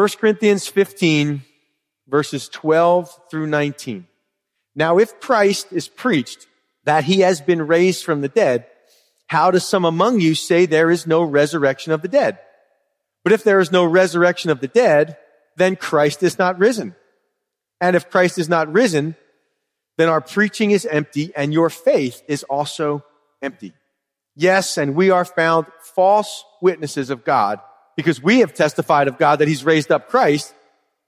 1 Corinthians 15 verses 12 through 19. Now, if Christ is preached that he has been raised from the dead, how do some among you say there is no resurrection of the dead? But if there is no resurrection of the dead, then Christ is not risen. And if Christ is not risen, then our preaching is empty and your faith is also empty. Yes, and we are found false witnesses of God because we have testified of God that he's raised up Christ,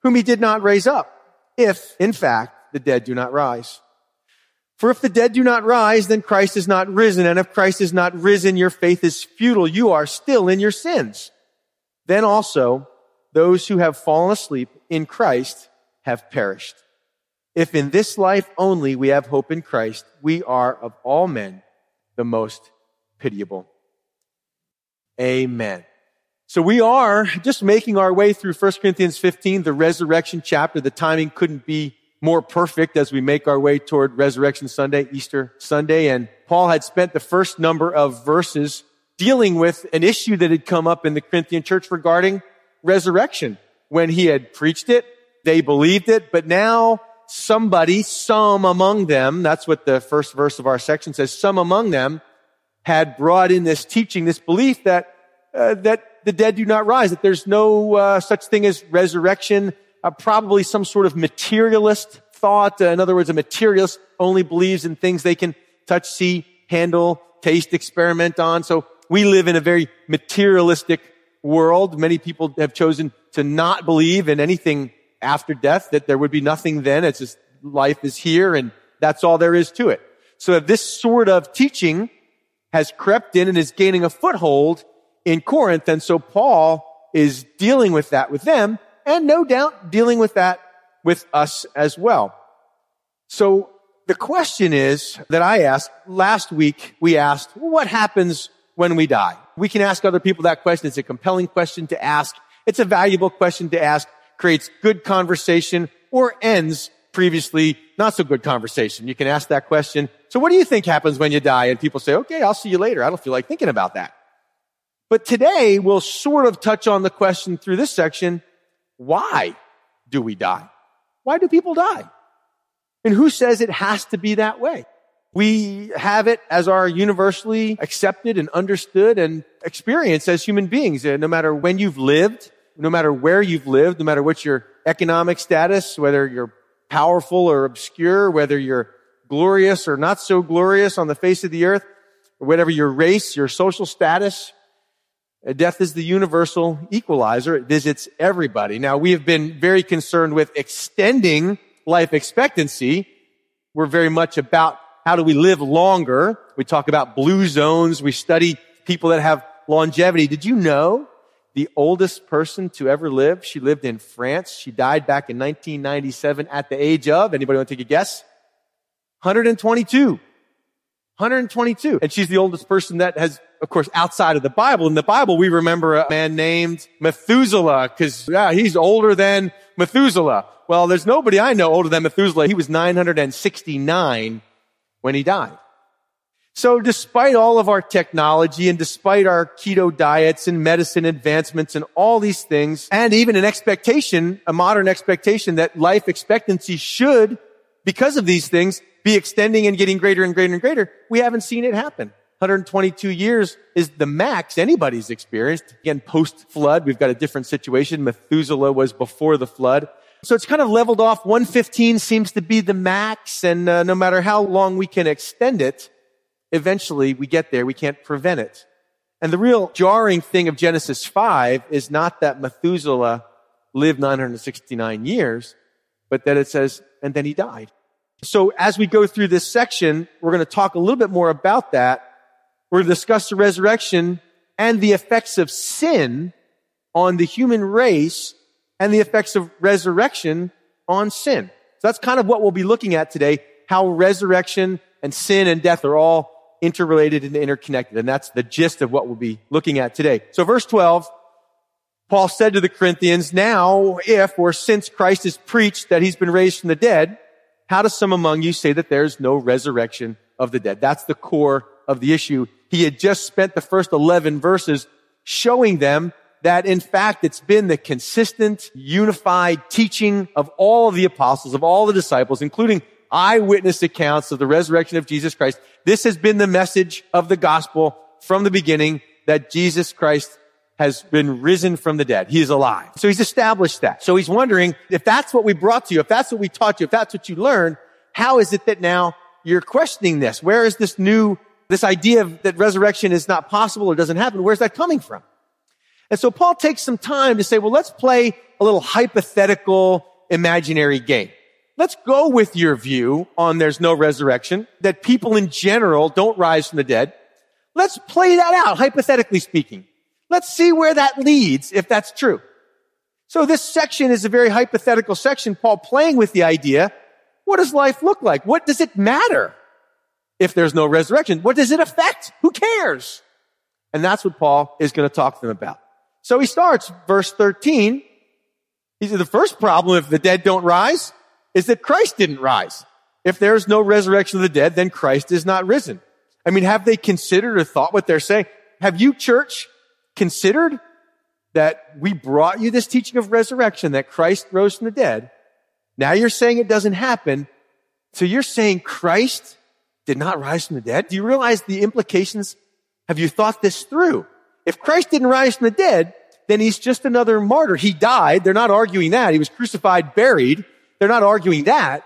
whom he did not raise up, if, in fact, the dead do not rise. For if the dead do not rise, then Christ is not risen. And if Christ is not risen, your faith is futile. You are still in your sins. Then also, those who have fallen asleep in Christ have perished. If in this life only we have hope in Christ, we are of all men the most pitiable. Amen. So we are just making our way through 1 Corinthians 15, the resurrection chapter. The timing couldn't be more perfect as we make our way toward Resurrection Sunday, Easter Sunday. And Paul had spent the first number of verses dealing with an issue that had come up in the Corinthian church regarding resurrection. When he had preached it, they believed it, but now somebody, some among them, that's what the first verse of our section says, some among them had brought in this teaching, this belief that, uh, that the dead do not rise, that there's no uh, such thing as resurrection, uh, probably some sort of materialist thought. in other words, a materialist only believes in things they can touch, see, handle, taste, experiment on. So we live in a very materialistic world. Many people have chosen to not believe in anything after death, that there would be nothing then. It's just life is here and that's all there is to it. So if this sort of teaching has crept in and is gaining a foothold in Corinth. And so Paul is dealing with that with them and no doubt dealing with that with us as well. So the question is that I asked last week, we asked, what happens when we die? We can ask other people that question. It's a compelling question to ask. It's a valuable question to ask, creates good conversation or ends previously not so good conversation. You can ask that question. So what do you think happens when you die? And people say, okay, I'll see you later. I don't feel like thinking about that. But today we'll sort of touch on the question through this section. Why do we die? Why do people die? And who says it has to be that way? We have it as our universally accepted and understood and experienced as human beings. No matter when you've lived, no matter where you've lived, no matter what your economic status, whether you're powerful or obscure, whether you're glorious or not so glorious on the face of the earth, or whatever your race, your social status, Death is the universal equalizer. It visits everybody. Now, we have been very concerned with extending life expectancy. We're very much about how do we live longer. We talk about blue zones. We study people that have longevity. Did you know the oldest person to ever live? She lived in France. She died back in 1997 at the age of, anybody want to take a guess? 122. 122. And she's the oldest person that has of course, outside of the Bible. In the Bible, we remember a man named Methuselah, because, yeah, he's older than Methuselah. Well, there's nobody I know older than Methuselah. He was 969 when he died. So despite all of our technology and despite our keto diets and medicine advancements and all these things, and even an expectation, a modern expectation that life expectancy should, because of these things, be extending and getting greater and greater and greater, we haven't seen it happen. 122 years is the max anybody's experienced. Again, post flood, we've got a different situation. Methuselah was before the flood. So it's kind of leveled off. 115 seems to be the max. And uh, no matter how long we can extend it, eventually we get there. We can't prevent it. And the real jarring thing of Genesis 5 is not that Methuselah lived 969 years, but that it says, and then he died. So as we go through this section, we're going to talk a little bit more about that we're to discuss the resurrection and the effects of sin on the human race and the effects of resurrection on sin. So that's kind of what we'll be looking at today, how resurrection and sin and death are all interrelated and interconnected. And that's the gist of what we'll be looking at today. So verse 12, Paul said to the Corinthians, now if or since Christ is preached that he's been raised from the dead, how does some among you say that there's no resurrection of the dead? That's the core of the issue he had just spent the first 11 verses showing them that in fact it's been the consistent, unified teaching of all of the apostles, of all the disciples, including eyewitness accounts of the resurrection of Jesus Christ. This has been the message of the gospel from the beginning that Jesus Christ has been risen from the dead. He is alive. So he's established that. So he's wondering if that's what we brought to you, if that's what we taught you, if that's what you learned, how is it that now you're questioning this? Where is this new, this idea of, that resurrection is not possible or doesn't happen? Where's that coming from? And so Paul takes some time to say, well, let's play a little hypothetical imaginary game. Let's go with your view on there's no resurrection, that people in general don't rise from the dead. Let's play that out, hypothetically speaking. Let's see where that leads, if that's true. So this section is a very hypothetical section, Paul playing with the idea, what does life look like? What does it matter if there's no resurrection? What does it affect? Who cares? And that's what Paul is going to talk to them about. So he starts verse 13. He said the first problem if the dead don't rise is that Christ didn't rise. If there's no resurrection of the dead, then Christ is not risen. I mean, have they considered or thought what they're saying? Have you, church, considered that we brought you this teaching of resurrection, that Christ rose from the dead? Now you're saying it doesn't happen. So you're saying Christ did not rise from the dead? Do you realize the implications? Have you thought this through? If Christ didn't rise from the dead, then he's just another martyr. He died. They're not arguing that. He was crucified, buried. They're not arguing that.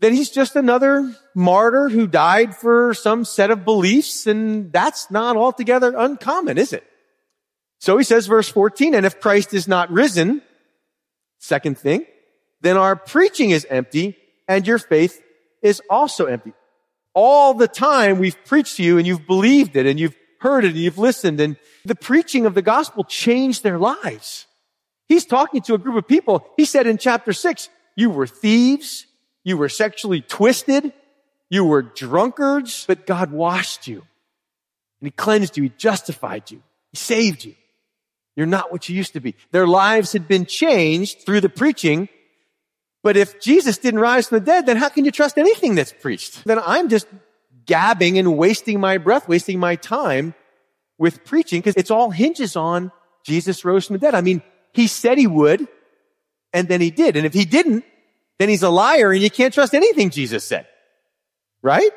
Then he's just another martyr who died for some set of beliefs, and that's not altogether uncommon, is it? So he says, verse 14, and if Christ is not risen, second thing, then our preaching is empty and your faith is also empty. All the time we've preached to you and you've believed it and you've heard it and you've listened and the preaching of the gospel changed their lives. He's talking to a group of people. He said in chapter six, you were thieves. You were sexually twisted. You were drunkards, but God washed you and he cleansed you. He justified you. He saved you. You're not what you used to be. Their lives had been changed through the preaching. But if Jesus didn't rise from the dead, then how can you trust anything that's preached? Then I'm just gabbing and wasting my breath, wasting my time with preaching because it's all hinges on Jesus rose from the dead. I mean, he said he would and then he did. And if he didn't, then he's a liar and you can't trust anything Jesus said. Right?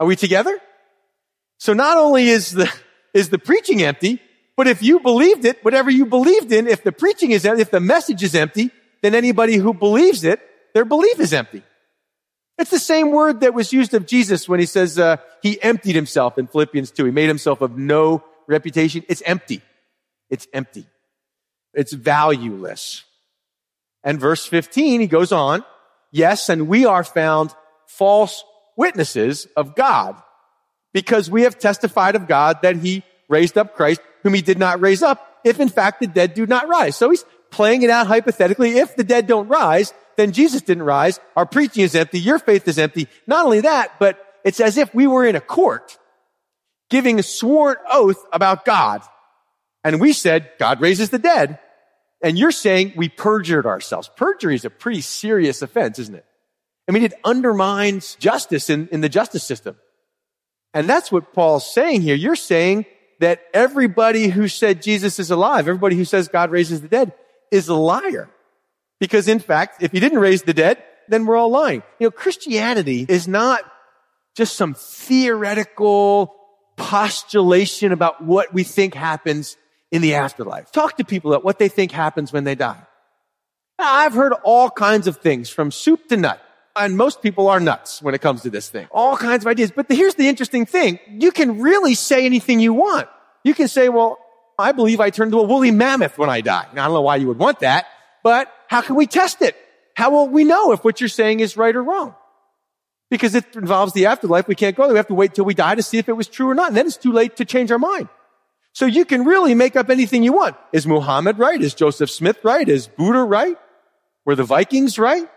Are we together? So not only is the, is the preaching empty, but if you believed it, whatever you believed in, if the preaching is if the message is empty, then anybody who believes it, their belief is empty. It's the same word that was used of Jesus when he says uh, he emptied himself in Philippians 2. He made himself of no reputation. It's empty. It's empty. It's valueless. And verse 15, he goes on, yes, and we are found false witnesses of God because we have testified of God that he raised up Christ whom he did not raise up, if in fact the dead do not rise. So he's playing it out hypothetically. If the dead don't rise, then Jesus didn't rise. Our preaching is empty. Your faith is empty. Not only that, but it's as if we were in a court giving a sworn oath about God. And we said, God raises the dead. And you're saying we perjured ourselves. Perjury is a pretty serious offense, isn't it? I mean, it undermines justice in, in the justice system. And that's what Paul's saying here. You're saying that everybody who said Jesus is alive, everybody who says God raises the dead is a liar. Because in fact, if he didn't raise the dead, then we're all lying. You know, Christianity is not just some theoretical postulation about what we think happens in the afterlife. Talk to people about what they think happens when they die. I've heard all kinds of things from soup to nut. And most people are nuts when it comes to this thing. All kinds of ideas. But here's the interesting thing. You can really say anything you want. You can say, well, I believe I turn into a woolly mammoth when I die. Now, I don't know why you would want that, but how can we test it? How will we know if what you're saying is right or wrong? Because it involves the afterlife. We can't go there. We have to wait till we die to see if it was true or not. And then it's too late to change our mind. So you can really make up anything you want. Is Muhammad right? Is Joseph Smith right? Is Buddha right? Were the Vikings right?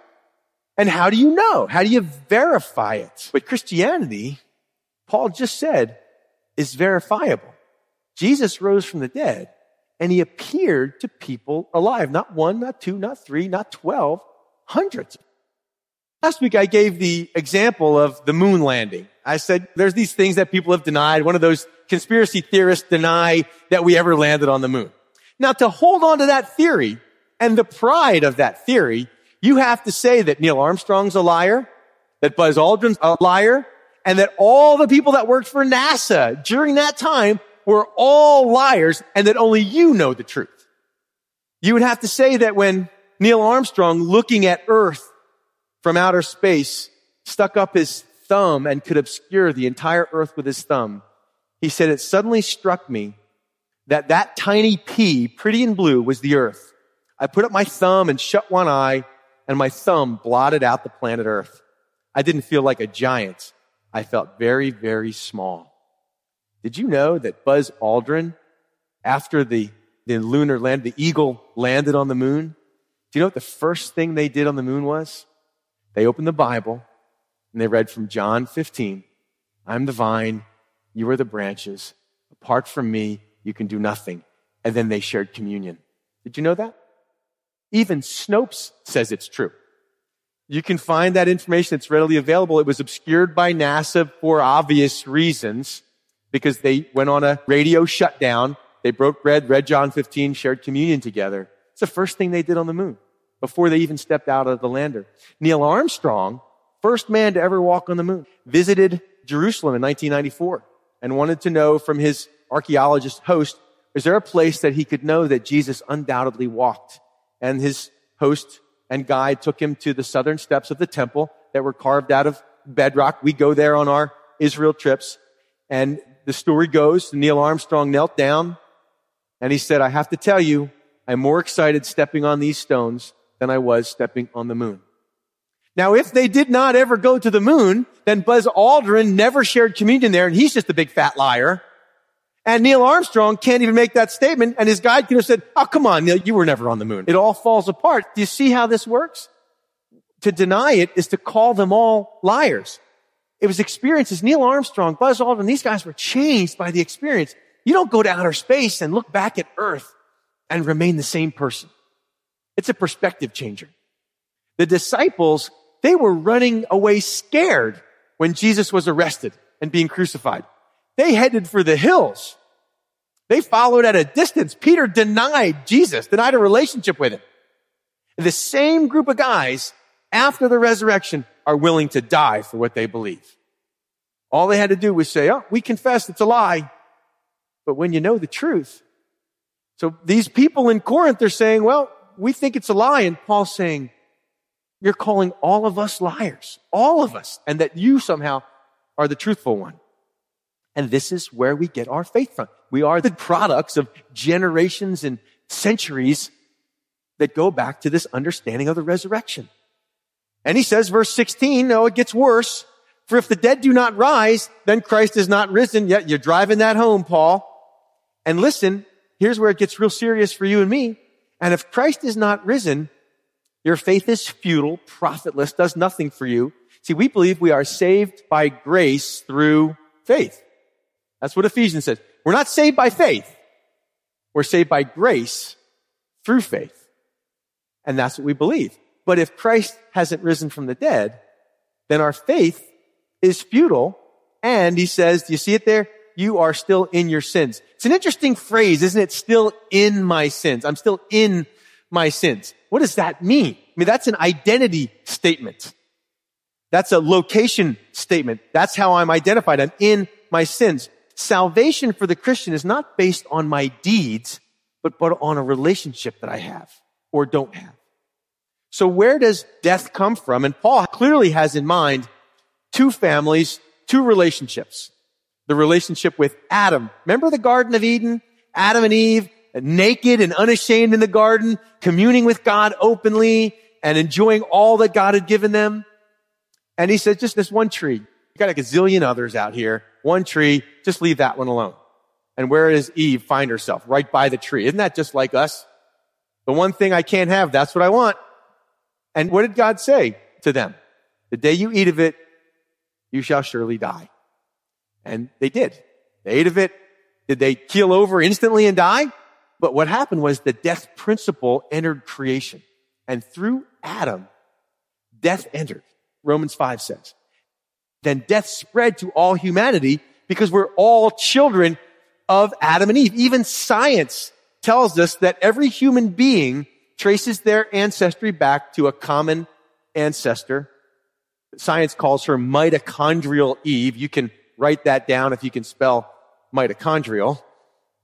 And how do you know? How do you verify it? But Christianity, Paul just said, is verifiable. Jesus rose from the dead and he appeared to people alive. Not one, not two, not three, not twelve, hundreds. Last week I gave the example of the moon landing. I said there's these things that people have denied. One of those conspiracy theorists deny that we ever landed on the moon. Now to hold on to that theory and the pride of that theory, you have to say that Neil Armstrong's a liar, that Buzz Aldrin's a liar, and that all the people that worked for NASA during that time were all liars and that only you know the truth. You would have to say that when Neil Armstrong looking at Earth from outer space stuck up his thumb and could obscure the entire Earth with his thumb, he said, it suddenly struck me that that tiny pea, pretty in blue, was the Earth. I put up my thumb and shut one eye and my thumb blotted out the planet Earth. I didn't feel like a giant. I felt very, very small. Did you know that Buzz Aldrin, after the, the lunar land, the eagle landed on the moon? Do you know what the first thing they did on the moon was? They opened the Bible and they read from John 15. I'm the vine. You are the branches. Apart from me, you can do nothing. And then they shared communion. Did you know that? Even Snopes says it's true. You can find that information. It's readily available. It was obscured by NASA for obvious reasons because they went on a radio shutdown. They broke bread, read John 15, shared communion together. It's the first thing they did on the moon before they even stepped out of the lander. Neil Armstrong, first man to ever walk on the moon, visited Jerusalem in 1994 and wanted to know from his archaeologist host, is there a place that he could know that Jesus undoubtedly walked? And his host and guide took him to the southern steps of the temple that were carved out of bedrock. We go there on our Israel trips. And the story goes, Neil Armstrong knelt down and he said, I have to tell you, I'm more excited stepping on these stones than I was stepping on the moon. Now, if they did not ever go to the moon, then Buzz Aldrin never shared communion there and he's just a big fat liar. And Neil Armstrong can't even make that statement. And his guide could have said, Oh, come on, Neil, you were never on the moon. It all falls apart. Do you see how this works? To deny it is to call them all liars. It was experiences. Neil Armstrong, Buzz Aldrin, these guys were changed by the experience. You don't go to outer space and look back at Earth and remain the same person. It's a perspective changer. The disciples, they were running away scared when Jesus was arrested and being crucified. They headed for the hills. They followed at a distance. Peter denied Jesus, denied a relationship with him. The same group of guys after the resurrection are willing to die for what they believe. All they had to do was say, oh, we confess it's a lie. But when you know the truth, so these people in Corinth are saying, well, we think it's a lie. And Paul's saying, you're calling all of us liars, all of us, and that you somehow are the truthful one. And this is where we get our faith from. We are the products of generations and centuries that go back to this understanding of the resurrection. And he says, verse 16, no, it gets worse. For if the dead do not rise, then Christ is not risen. Yet you're driving that home, Paul. And listen, here's where it gets real serious for you and me. And if Christ is not risen, your faith is futile, profitless, does nothing for you. See, we believe we are saved by grace through faith. That's what Ephesians says. We're not saved by faith. We're saved by grace through faith. And that's what we believe. But if Christ hasn't risen from the dead, then our faith is futile. And he says, do you see it there? You are still in your sins. It's an interesting phrase, isn't it? Still in my sins. I'm still in my sins. What does that mean? I mean, that's an identity statement. That's a location statement. That's how I'm identified. I'm in my sins salvation for the Christian is not based on my deeds, but, but on a relationship that I have or don't have. So where does death come from? And Paul clearly has in mind two families, two relationships. The relationship with Adam. Remember the Garden of Eden? Adam and Eve, naked and unashamed in the garden, communing with God openly and enjoying all that God had given them. And he says, just this one tree. You got a gazillion others out here one tree, just leave that one alone. And where does Eve find herself? Right by the tree. Isn't that just like us? The one thing I can't have, that's what I want. And what did God say to them? The day you eat of it, you shall surely die. And they did. They ate of it. Did they keel over instantly and die? But what happened was the death principle entered creation. And through Adam, death entered. Romans 5 says then death spread to all humanity because we're all children of Adam and Eve. Even science tells us that every human being traces their ancestry back to a common ancestor. Science calls her mitochondrial Eve. You can write that down if you can spell mitochondrial.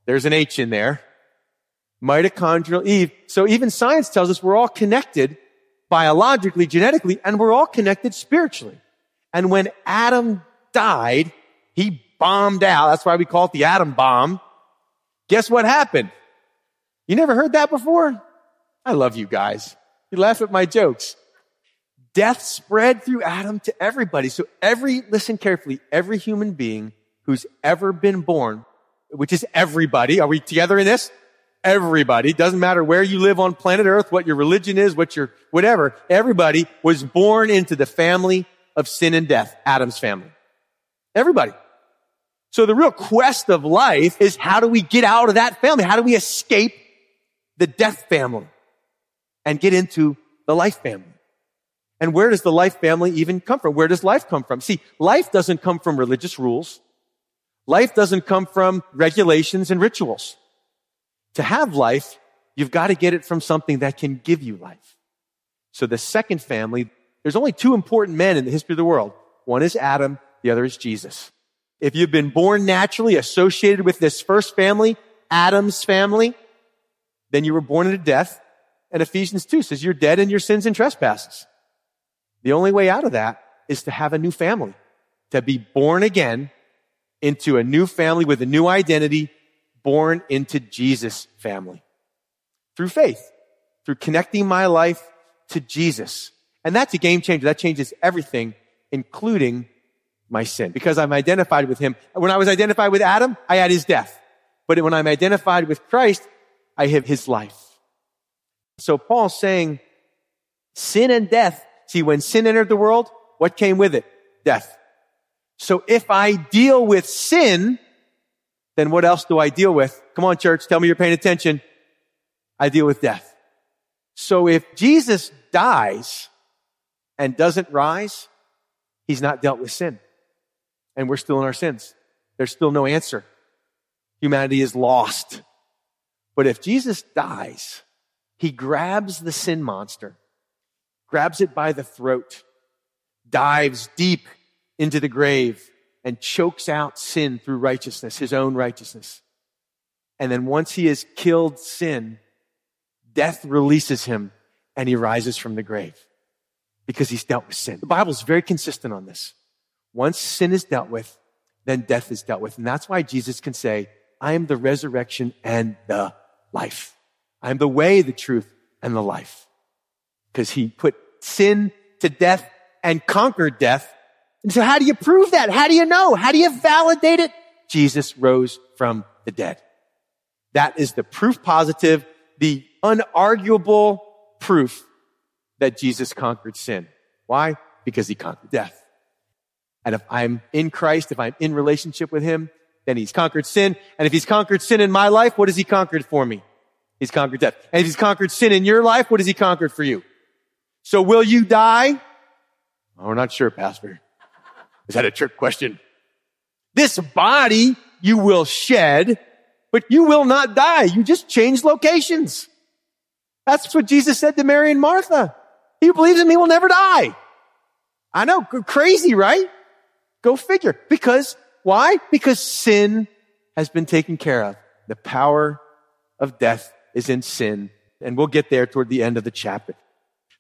There's an H in there. Mitochondrial Eve. So even science tells us we're all connected biologically, genetically, and we're all connected spiritually. And when Adam died, he bombed out. That's why we call it the atom bomb. Guess what happened? You never heard that before? I love you guys. You laugh at my jokes. Death spread through Adam to everybody. So every, listen carefully, every human being who's ever been born, which is everybody. Are we together in this? Everybody. Doesn't matter where you live on planet earth, what your religion is, what your, whatever. Everybody was born into the family of sin and death, Adam's family. Everybody. So the real quest of life is how do we get out of that family? How do we escape the death family and get into the life family? And where does the life family even come from? Where does life come from? See, life doesn't come from religious rules. Life doesn't come from regulations and rituals. To have life, you've got to get it from something that can give you life. So the second family, there's only two important men in the history of the world. One is Adam, the other is Jesus. If you've been born naturally associated with this first family, Adam's family, then you were born into death. And Ephesians 2 says you're dead in your sins and trespasses. The only way out of that is to have a new family, to be born again into a new family with a new identity, born into Jesus family through faith, through connecting my life to Jesus. And that's a game changer. That changes everything, including my sin because I'm identified with him. When I was identified with Adam, I had his death. But when I'm identified with Christ, I have his life. So Paul's saying sin and death See, when sin entered the world, what came with it? Death. So if I deal with sin, then what else do I deal with? Come on, church, tell me you're paying attention. I deal with death. So if Jesus dies and doesn't rise, he's not dealt with sin. And we're still in our sins. There's still no answer. Humanity is lost. But if Jesus dies, he grabs the sin monster grabs it by the throat, dives deep into the grave, and chokes out sin through righteousness, his own righteousness. And then once he has killed sin, death releases him and he rises from the grave because he's dealt with sin. The Bible is very consistent on this. Once sin is dealt with, then death is dealt with. And that's why Jesus can say, I am the resurrection and the life. I am the way, the truth, and the life because he put sin to death and conquered death. And so how do you prove that? How do you know? How do you validate it? Jesus rose from the dead. That is the proof positive, the unarguable proof that Jesus conquered sin. Why? Because he conquered death. And if I'm in Christ, if I'm in relationship with him, then he's conquered sin. And if he's conquered sin in my life, what has he conquered for me? He's conquered death. And if he's conquered sin in your life, what has he conquered for you? So will you die? Oh, we're not sure, Pastor. Is that a trick question? This body you will shed, but you will not die. You just change locations. That's what Jesus said to Mary and Martha. He believes in me will never die. I know, crazy, right? Go figure. Because, why? Because sin has been taken care of. The power of death is in sin. And we'll get there toward the end of the chapter.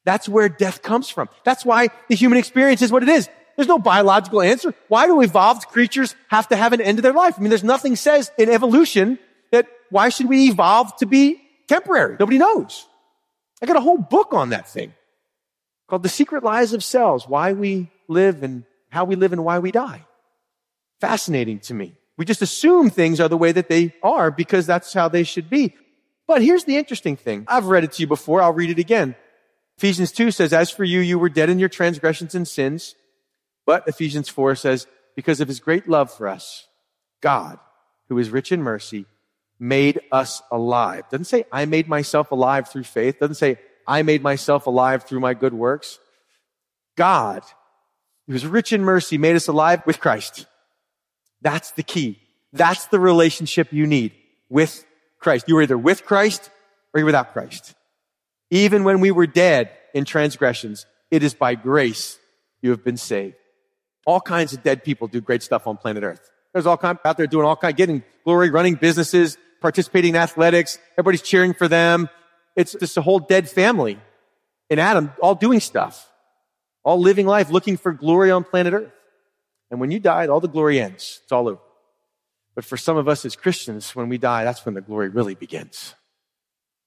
That's where death comes from. That's why the human experience is what it is. There's no biological answer. Why do evolved creatures have to have an end to their life? I mean, there's nothing says in evolution that why should we evolve to be temporary? Nobody knows. I got a whole book on that thing called The Secret Lives of Cells, why we live and how we live and why we die. Fascinating to me. We just assume things are the way that they are because that's how they should be. But here's the interesting thing. I've read it to you before. I'll read it again. Ephesians 2 says, as for you, you were dead in your transgressions and sins. But Ephesians 4 says, because of his great love for us, God, who is rich in mercy, made us alive. Doesn't say I made myself alive through faith. Doesn't say I made myself alive through my good works. God, who is rich in mercy, made us alive with Christ. That's the key. That's the relationship you need with Christ. You were either with Christ or you're without Christ. Even when we were dead in transgressions, it is by grace you have been saved. All kinds of dead people do great stuff on planet Earth. There's all kinds out there doing all kinds, getting glory, running businesses, participating in athletics. Everybody's cheering for them. It's just a whole dead family in Adam, all doing stuff, all living life, looking for glory on planet Earth. And when you die, all the glory ends. It's all over. But for some of us as Christians, when we die, that's when the glory really begins.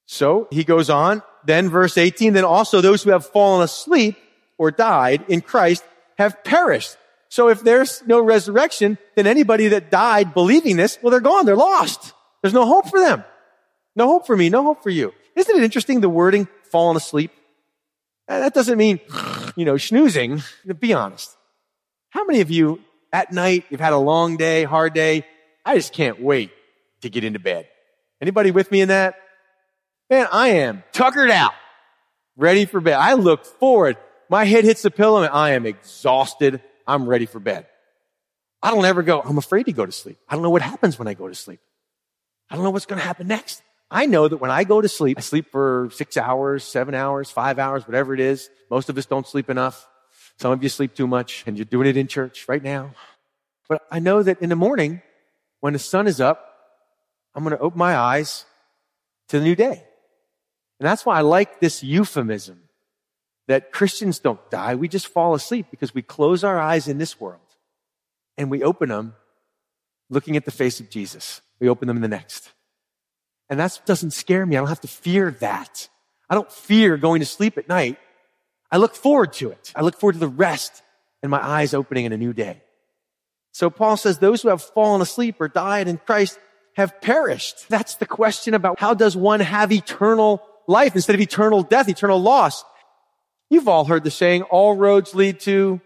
So he goes on, then verse 18, then also those who have fallen asleep or died in Christ have perished. So if there's no resurrection, then anybody that died believing this, well, they're gone. They're lost. There's no hope for them. No hope for me. No hope for you. Isn't it interesting the wording fallen asleep? That doesn't mean, you know, snoozing. Be honest. How many of you at night, you've had a long day, hard day? I just can't wait to get into bed. Anybody with me in that? Man, I am tuckered out, ready for bed. I look forward. My head hits the pillow and I am exhausted. I'm ready for bed. I don't ever go, I'm afraid to go to sleep. I don't know what happens when I go to sleep. I don't know what's going to happen next. I know that when I go to sleep, I sleep for six hours, seven hours, five hours, whatever it is. Most of us don't sleep enough. Some of you sleep too much and you're doing it in church right now. But I know that in the morning, when the sun is up, I'm going to open my eyes to the new day. And that's why I like this euphemism that Christians don't die. We just fall asleep because we close our eyes in this world and we open them looking at the face of Jesus. We open them in the next. And that doesn't scare me. I don't have to fear that. I don't fear going to sleep at night I look forward to it. I look forward to the rest and my eyes opening in a new day. So Paul says those who have fallen asleep or died in Christ have perished. That's the question about how does one have eternal life instead of eternal death, eternal loss? You've all heard the saying, all roads lead to,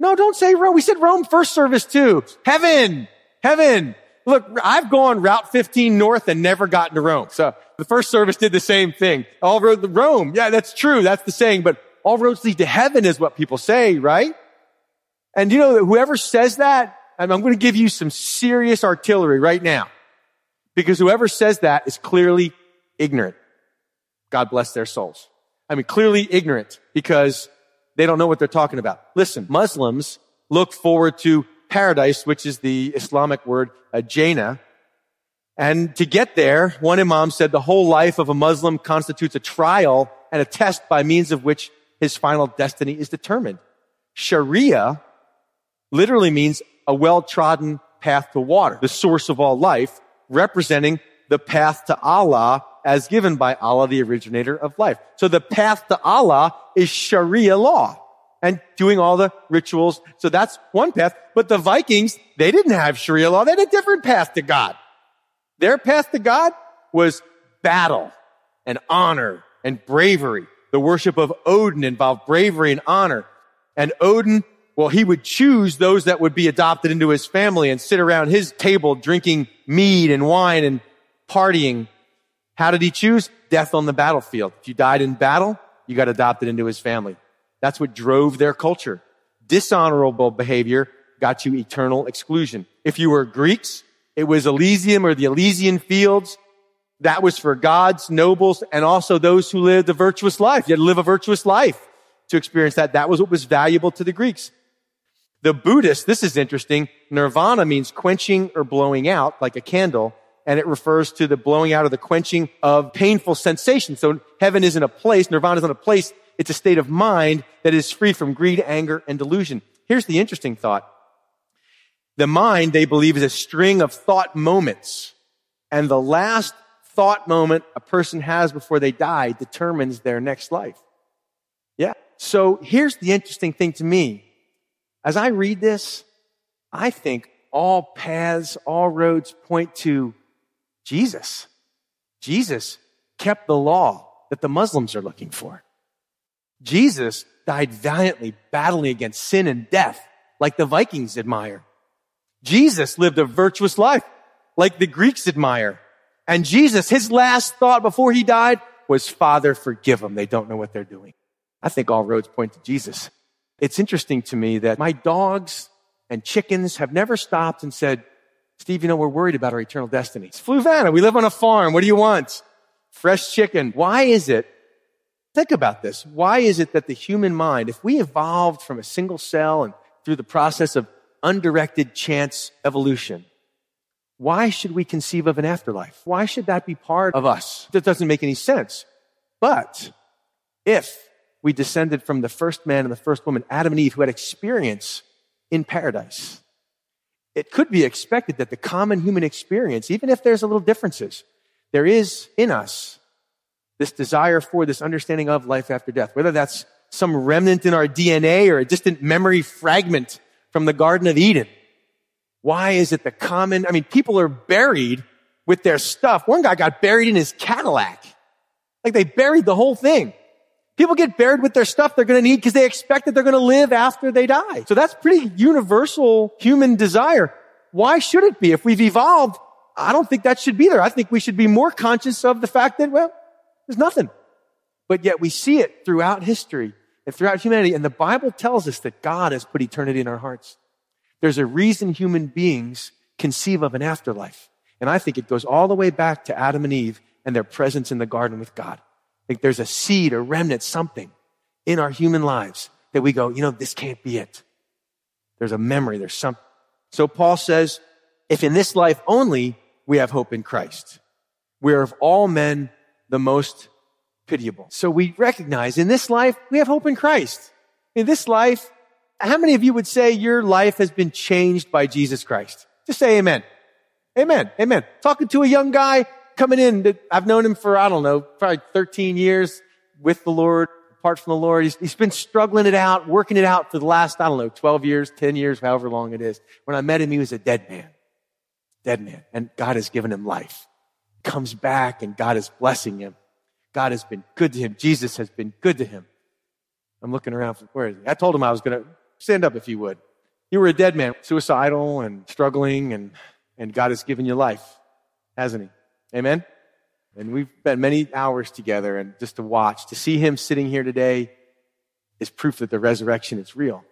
no, don't say Rome. We said Rome first service too. Heaven, heaven. Look, I've gone Route 15 north and never gotten to Rome. So the first service did the same thing. All roads to Rome. Yeah, that's true. That's the saying. But all roads lead to heaven is what people say, right? And you know that whoever says that, I'm going to give you some serious artillery right now. Because whoever says that is clearly ignorant. God bless their souls. I mean, clearly ignorant because they don't know what they're talking about. Listen, Muslims look forward to paradise, which is the Islamic word uh, Jannah. And to get there, one imam said the whole life of a Muslim constitutes a trial and a test by means of which his final destiny is determined. Sharia literally means a well-trodden path to water, the source of all life, representing the path to Allah as given by Allah, the originator of life. So the path to Allah is Sharia law and doing all the rituals. So that's one path. But the Vikings, they didn't have Sharia law. They had a different path to God. Their path to God was battle and honor and bravery. The worship of Odin involved bravery and honor. And Odin, well, he would choose those that would be adopted into his family and sit around his table drinking mead and wine and partying. How did he choose? Death on the battlefield. If you died in battle, you got adopted into his family. That's what drove their culture. Dishonorable behavior got you eternal exclusion. If you were Greeks, it was Elysium or the Elysian fields. That was for gods, nobles, and also those who lived a virtuous life. You had to live a virtuous life to experience that. That was what was valuable to the Greeks. The Buddhist, this is interesting. Nirvana means quenching or blowing out like a candle. And it refers to the blowing out or the quenching of painful sensations. So heaven isn't a place. Nirvana isn't a place. It's a state of mind that is free from greed, anger, and delusion. Here's the interesting thought. The mind, they believe, is a string of thought moments. And the last thought moment a person has before they die determines their next life. Yeah. So here's the interesting thing to me. As I read this, I think all paths, all roads point to Jesus. Jesus kept the law that the Muslims are looking for. Jesus died valiantly battling against sin and death like the Vikings admire. Jesus lived a virtuous life like the Greeks admire. And Jesus, his last thought before he died was, Father, forgive them. They don't know what they're doing. I think all roads point to Jesus. It's interesting to me that my dogs and chickens have never stopped and said, Steve, you know, we're worried about our eternal destiny. It's Fluvanna. We live on a farm. What do you want? Fresh chicken. Why is it? Think about this. Why is it that the human mind, if we evolved from a single cell and through the process of undirected chance evolution, why should we conceive of an afterlife? Why should that be part of us? That doesn't make any sense. But if we descended from the first man and the first woman, Adam and Eve, who had experience in paradise, it could be expected that the common human experience, even if there's a little differences, there is in us this desire for this understanding of life after death, whether that's some remnant in our DNA or a distant memory fragment from the Garden of Eden. Why is it the common? I mean, people are buried with their stuff. One guy got buried in his Cadillac. Like they buried the whole thing. People get buried with their stuff they're going to need because they expect that they're going to live after they die. So that's pretty universal human desire. Why should it be? If we've evolved, I don't think that should be there. I think we should be more conscious of the fact that, well, there's nothing. But yet we see it throughout history and throughout humanity. And the Bible tells us that God has put eternity in our hearts. There's a reason human beings conceive of an afterlife. And I think it goes all the way back to Adam and Eve and their presence in the garden with God. Think there's a seed, a remnant, something in our human lives that we go, you know, this can't be it. There's a memory, there's something. So Paul says, if in this life only we have hope in Christ, we are of all men the most pitiable. So we recognize in this life, we have hope in Christ. In this life, how many of you would say your life has been changed by Jesus Christ? Just say amen. Amen. Amen. Talking to a young guy coming in I've known him for, I don't know, probably 13 years with the Lord, apart from the Lord. He's, he's been struggling it out, working it out for the last, I don't know, 12 years, 10 years, however long it is. When I met him, he was a dead man. Dead man. And God has given him life. Comes back and God is blessing him. God has been good to him. Jesus has been good to him. I'm looking around for where is he? I told him I was going to Stand up if you would. You were a dead man, suicidal and struggling, and, and God has given you life, hasn't He? Amen? And we've spent many hours together, and just to watch, to see Him sitting here today is proof that the resurrection is real.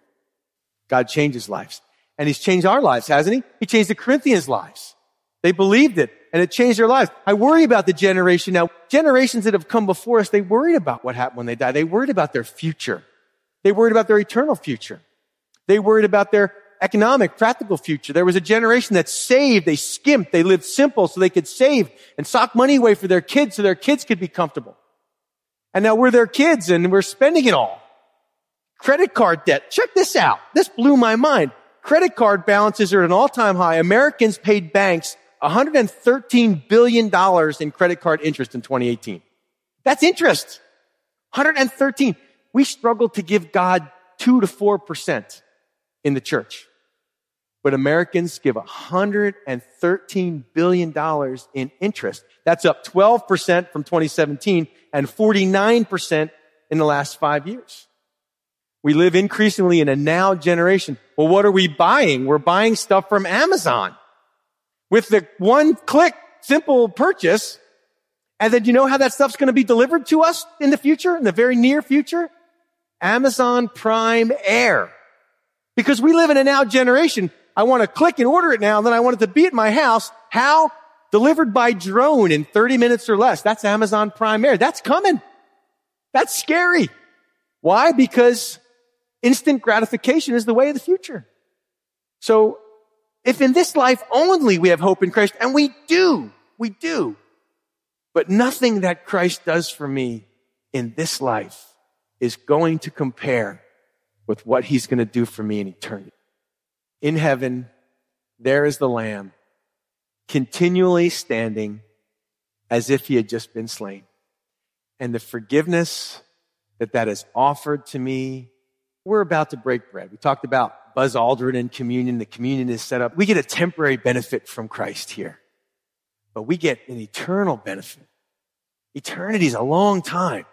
God changes lives. And He's changed our lives, hasn't He? He changed the Corinthians' lives. They believed it, and it changed their lives. I worry about the generation now. Generations that have come before us, they worried about what happened when they died. They worried about their future. They worried about their eternal future. They worried about their economic, practical future. There was a generation that saved, they skimped, they lived simple so they could save and sock money away for their kids so their kids could be comfortable. And now we're their kids and we're spending it all. Credit card debt. Check this out. This blew my mind. Credit card balances are at an all-time high. Americans paid banks $113 billion in credit card interest in 2018. That's interest. 113. We struggle to give God two to four percent in the church. But Americans give $113 billion in interest. That's up 12% from 2017 and 49% in the last five years. We live increasingly in a now generation. Well, what are we buying? We're buying stuff from Amazon with the one click simple purchase. And then you know how that stuff's going to be delivered to us in the future, in the very near future? Amazon Prime Air. Because we live in a now generation. I want to click and order it now, and then I want it to be at my house. How? Delivered by drone in 30 minutes or less. That's Amazon Prime Air. That's coming. That's scary. Why? Because instant gratification is the way of the future. So if in this life only we have hope in Christ, and we do, we do, but nothing that Christ does for me in this life is going to compare with what he's going to do for me in eternity. In heaven, there is the Lamb continually standing as if he had just been slain. And the forgiveness that that is offered to me, we're about to break bread. We talked about Buzz Aldrin and communion. The communion is set up. We get a temporary benefit from Christ here, but we get an eternal benefit. Eternity is a long time.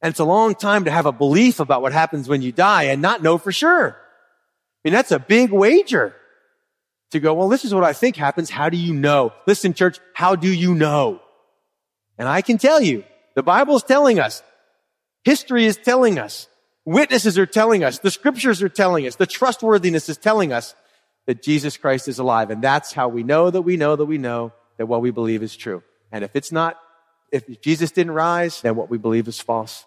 And it's a long time to have a belief about what happens when you die and not know for sure. I mean, that's a big wager to go, well, this is what I think happens. How do you know? Listen, church, how do you know? And I can tell you, the Bible is telling us, history is telling us, witnesses are telling us, the scriptures are telling us, the trustworthiness is telling us that Jesus Christ is alive. And that's how we know that we know that we know that what we believe is true. And if it's not, if Jesus didn't rise, then what we believe is false.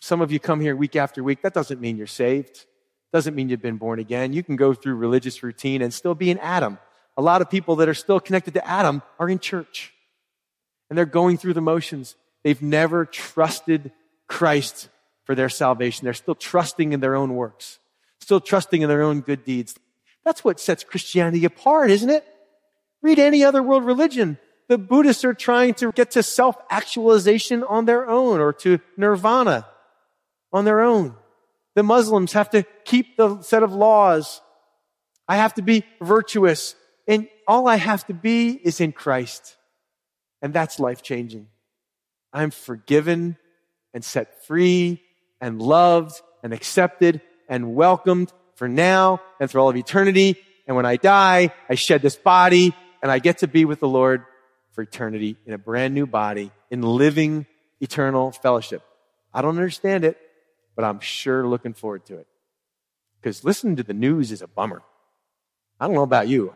Some of you come here week after week. That doesn't mean you're saved. Doesn't mean you've been born again. You can go through religious routine and still be an Adam. A lot of people that are still connected to Adam are in church and they're going through the motions. They've never trusted Christ for their salvation. They're still trusting in their own works, still trusting in their own good deeds. That's what sets Christianity apart, isn't it? Read any other world religion. The Buddhists are trying to get to self-actualization on their own or to nirvana on their own. The Muslims have to keep the set of laws. I have to be virtuous. And all I have to be is in Christ. And that's life changing. I'm forgiven and set free and loved and accepted and welcomed for now and for all of eternity. And when I die, I shed this body and I get to be with the Lord for eternity in a brand new body in living eternal fellowship. I don't understand it, but I'm sure looking forward to it. Because listening to the news is a bummer. I don't know about you.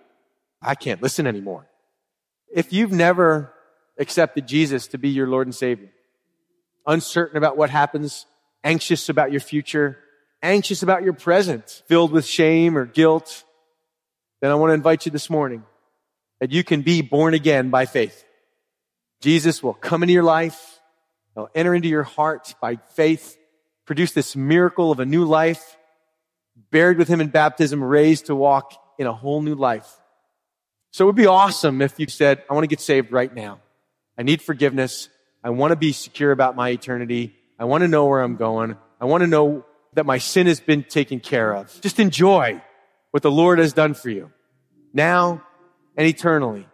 I can't listen anymore. If you've never accepted Jesus to be your Lord and Savior, uncertain about what happens, anxious about your future, anxious about your present, filled with shame or guilt, then I want to invite you this morning that you can be born again by faith. Jesus will come into your life. He'll enter into your heart by faith, produce this miracle of a new life, buried with him in baptism, raised to walk in a whole new life. So it would be awesome if you said, I want to get saved right now. I need forgiveness. I want to be secure about my eternity. I want to know where I'm going. I want to know that my sin has been taken care of. Just enjoy what the Lord has done for you now and eternally.